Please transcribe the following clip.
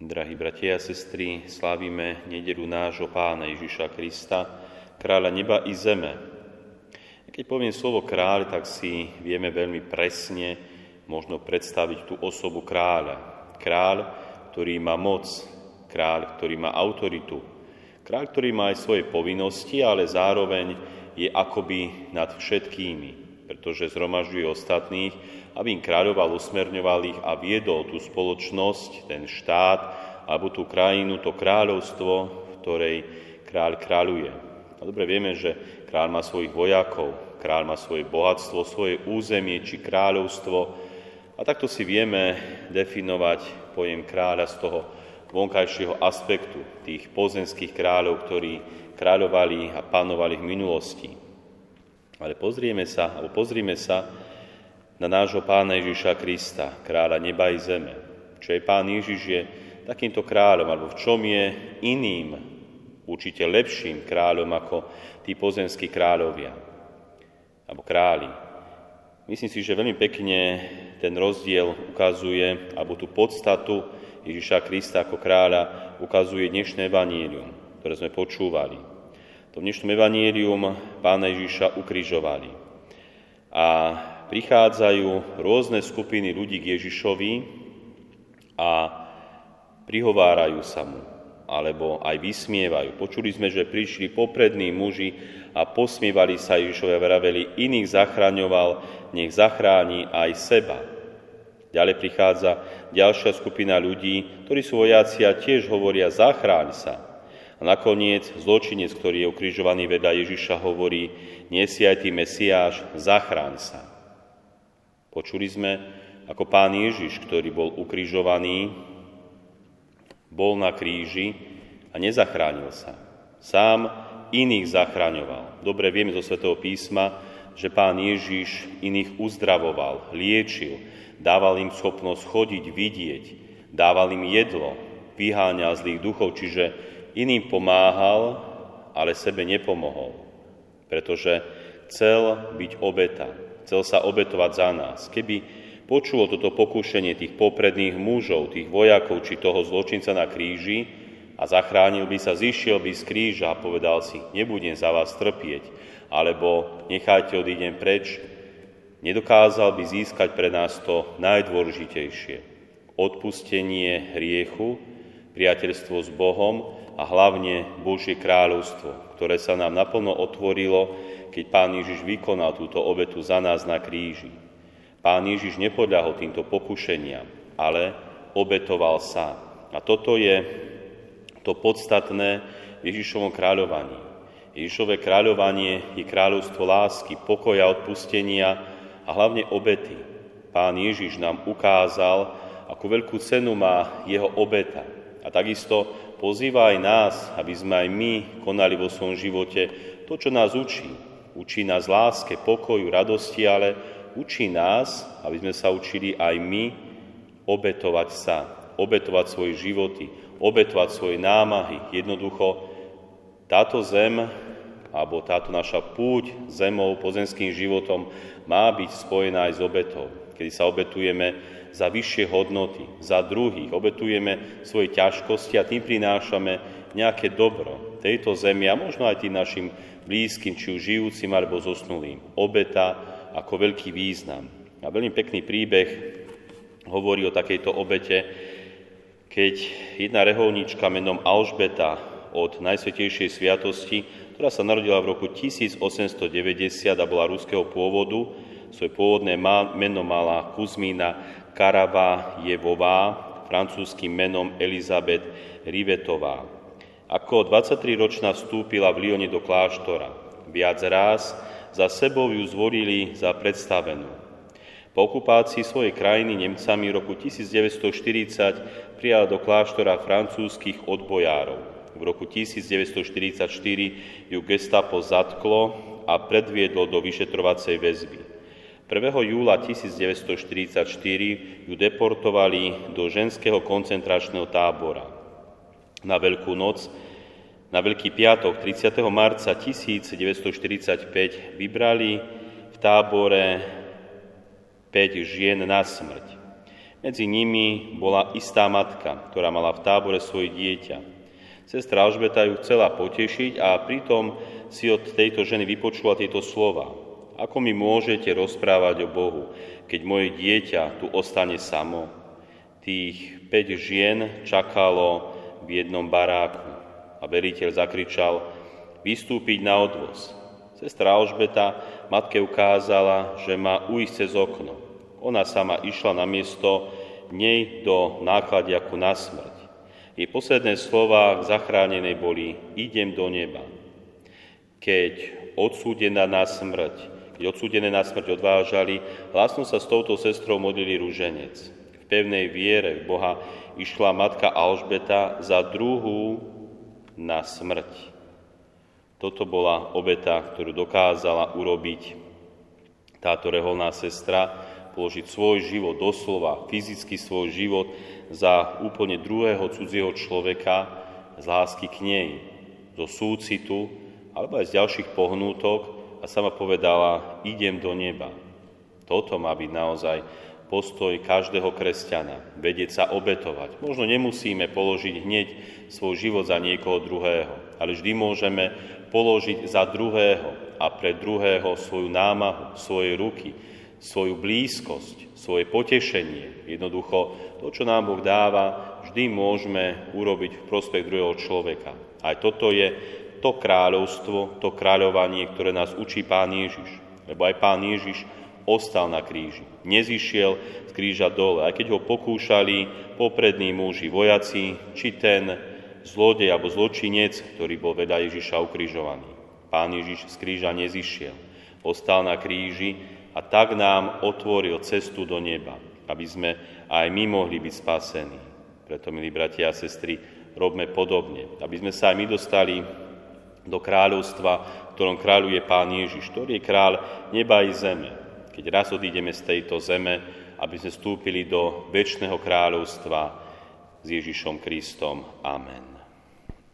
Drahí bratia a sestry, slávime nedelu nášho pána Ježiša Krista, kráľa neba i zeme. Keď poviem slovo kráľ, tak si vieme veľmi presne možno predstaviť tú osobu kráľa. Kráľ, ktorý má moc, kráľ, ktorý má autoritu, kráľ, ktorý má aj svoje povinnosti, ale zároveň je akoby nad všetkými, pretože zhromažďuje ostatných aby im kráľoval, usmerňoval ich a viedol tú spoločnosť, ten štát, alebo tú krajinu, to kráľovstvo, v ktorej kráľ kráľuje. A dobre vieme, že kráľ má svojich vojakov, kráľ má svoje bohatstvo, svoje územie či kráľovstvo. A takto si vieme definovať pojem kráľa z toho vonkajšieho aspektu tých pozemských kráľov, ktorí kráľovali a panovali v minulosti. Ale pozrieme sa, alebo pozrieme sa na nášho pána Ježiša Krista, kráľa neba i zeme. Čo je pán Ježiš je takýmto kráľom, alebo v čom je iným, určite lepším kráľom ako tí pozemskí kráľovia, alebo králi. Myslím si, že veľmi pekne ten rozdiel ukazuje, alebo tú podstatu Ježiša Krista ako kráľa ukazuje dnešné evanílium, ktoré sme počúvali. To dnešnom evanílium pána Ježiša ukrižovali. A prichádzajú rôzne skupiny ľudí k Ježišovi a prihovárajú sa mu, alebo aj vysmievajú. Počuli sme, že prišli poprední muži a posmievali sa Ježišovi a vraveli, iných zachraňoval, nech zachráni aj seba. Ďalej prichádza ďalšia skupina ľudí, ktorí sú vojaci a tiež hovoria, zachráň sa. A nakoniec zločinec, ktorý je ukrižovaný vedľa Ježiša, hovorí, nie si aj ty Mesiáš, zachráň sa. Počuli sme, ako pán Ježiš, ktorý bol ukrižovaný, bol na kríži a nezachránil sa. Sám iných zachraňoval. Dobre vieme zo Svetého písma, že pán Ježiš iných uzdravoval, liečil, dával im schopnosť chodiť, vidieť, dával im jedlo, vyháňal zlých duchov, čiže iným pomáhal, ale sebe nepomohol, pretože chcel byť obeta, chcel sa obetovať za nás. Keby počulo toto pokúšenie tých popredných mužov, tých vojakov či toho zločinca na kríži a zachránil by sa, zišiel by z kríža a povedal si, nebudem za vás trpieť, alebo nechajte, odídem preč, nedokázal by získať pre nás to najdôležitejšie. Odpustenie hriechu, priateľstvo s Bohom a hlavne Božie kráľovstvo, ktoré sa nám naplno otvorilo keď Pán Ježiš vykonal túto obetu za nás na kríži. Pán Ježiš nepodľahol týmto pokušeniam, ale obetoval sa. A toto je to podstatné v Ježišovom kráľovaní. Ježišové kráľovanie je kráľovstvo lásky, pokoja, odpustenia a hlavne obety. Pán Ježiš nám ukázal, akú veľkú cenu má jeho obeta. A takisto pozýva aj nás, aby sme aj my konali vo svojom živote to, čo nás učí, Učí nás láske, pokoju, radosti, ale učí nás, aby sme sa učili aj my obetovať sa, obetovať svoje životy, obetovať svoje námahy. Jednoducho táto zem, alebo táto naša púť zemou, pozemským životom má byť spojená aj s obetou, kedy sa obetujeme za vyššie hodnoty, za druhých, obetujeme svoje ťažkosti a tým prinášame nejaké dobro tejto zemi a možno aj tým našim blízkym, či už žijúcim alebo zosnulým. Obeta ako veľký význam. A veľmi pekný príbeh hovorí o takejto obete, keď jedna reholníčka menom Alžbeta od Najsvetejšej sviatosti, ktorá sa narodila v roku 1890 a bola ruského pôvodu, svoje pôvodné meno mala Kuzmína Karavajevová, francúzským menom Elizabeth Rivetová. Ako 23-ročná vstúpila v Lione do kláštora. Viac raz za sebou ju zvolili za predstavenú. Po okupácii svojej krajiny Nemcami roku 1940 prijala do kláštora francúzskych odbojárov. V roku 1944 ju gestapo zatklo a predviedlo do vyšetrovacej väzby. 1. júla 1944 ju deportovali do ženského koncentračného tábora na Veľkú noc, na Veľký piatok 30. marca 1945 vybrali v tábore 5 žien na smrť. Medzi nimi bola istá matka, ktorá mala v tábore svoje dieťa. Sestra Alžbeta ju chcela potešiť a pritom si od tejto ženy vypočula tieto slova. Ako mi môžete rozprávať o Bohu, keď moje dieťa tu ostane samo? Tých 5 žien čakalo v jednom baráku a veriteľ zakričal vystúpiť na odvoz. Sestra Alžbeta matke ukázala, že má ujsť cez okno. Ona sama išla na miesto nej do nákladiaku na smrť. Jej posledné slova k zachránenej boli idem do neba. Keď odsúdená na smrť, keď odsúdené na smrť odvážali, hlasno sa s touto sestrou modlili rúženec. V pevnej viere v Boha išla matka Alžbeta za druhú na smrť. Toto bola obeta, ktorú dokázala urobiť táto reholná sestra, položiť svoj život, doslova fyzicky svoj život za úplne druhého cudzieho človeka z lásky k nej, zo súcitu alebo aj z ďalších pohnútok a sama povedala, idem do neba. Toto má byť naozaj postoj každého kresťana, vedieť sa obetovať. Možno nemusíme položiť hneď svoj život za niekoho druhého, ale vždy môžeme položiť za druhého a pre druhého svoju námahu, svoje ruky, svoju blízkosť, svoje potešenie. Jednoducho to, čo nám Boh dáva, vždy môžeme urobiť v prospech druhého človeka. Aj toto je to kráľovstvo, to kráľovanie, ktoré nás učí Pán Ježiš. Lebo aj Pán Ježiš ostal na kríži. Nezišiel z kríža dole. Aj keď ho pokúšali poprední muži, vojaci, či ten zlodej alebo zločinec, ktorý bol vedľa Ježiša ukrižovaný. Pán Ježiš z kríža nezišiel. Ostal na kríži a tak nám otvoril cestu do neba, aby sme aj my mohli byť spasení. Preto, milí bratia a sestry, robme podobne, aby sme sa aj my dostali do kráľovstva, v ktorom kráľuje Pán Ježiš, ktorý je kráľ neba i zeme. Keď raz odídeme z tejto zeme, aby sme vstúpili do väčšného kráľovstva s Ježišom Kristom. Amen.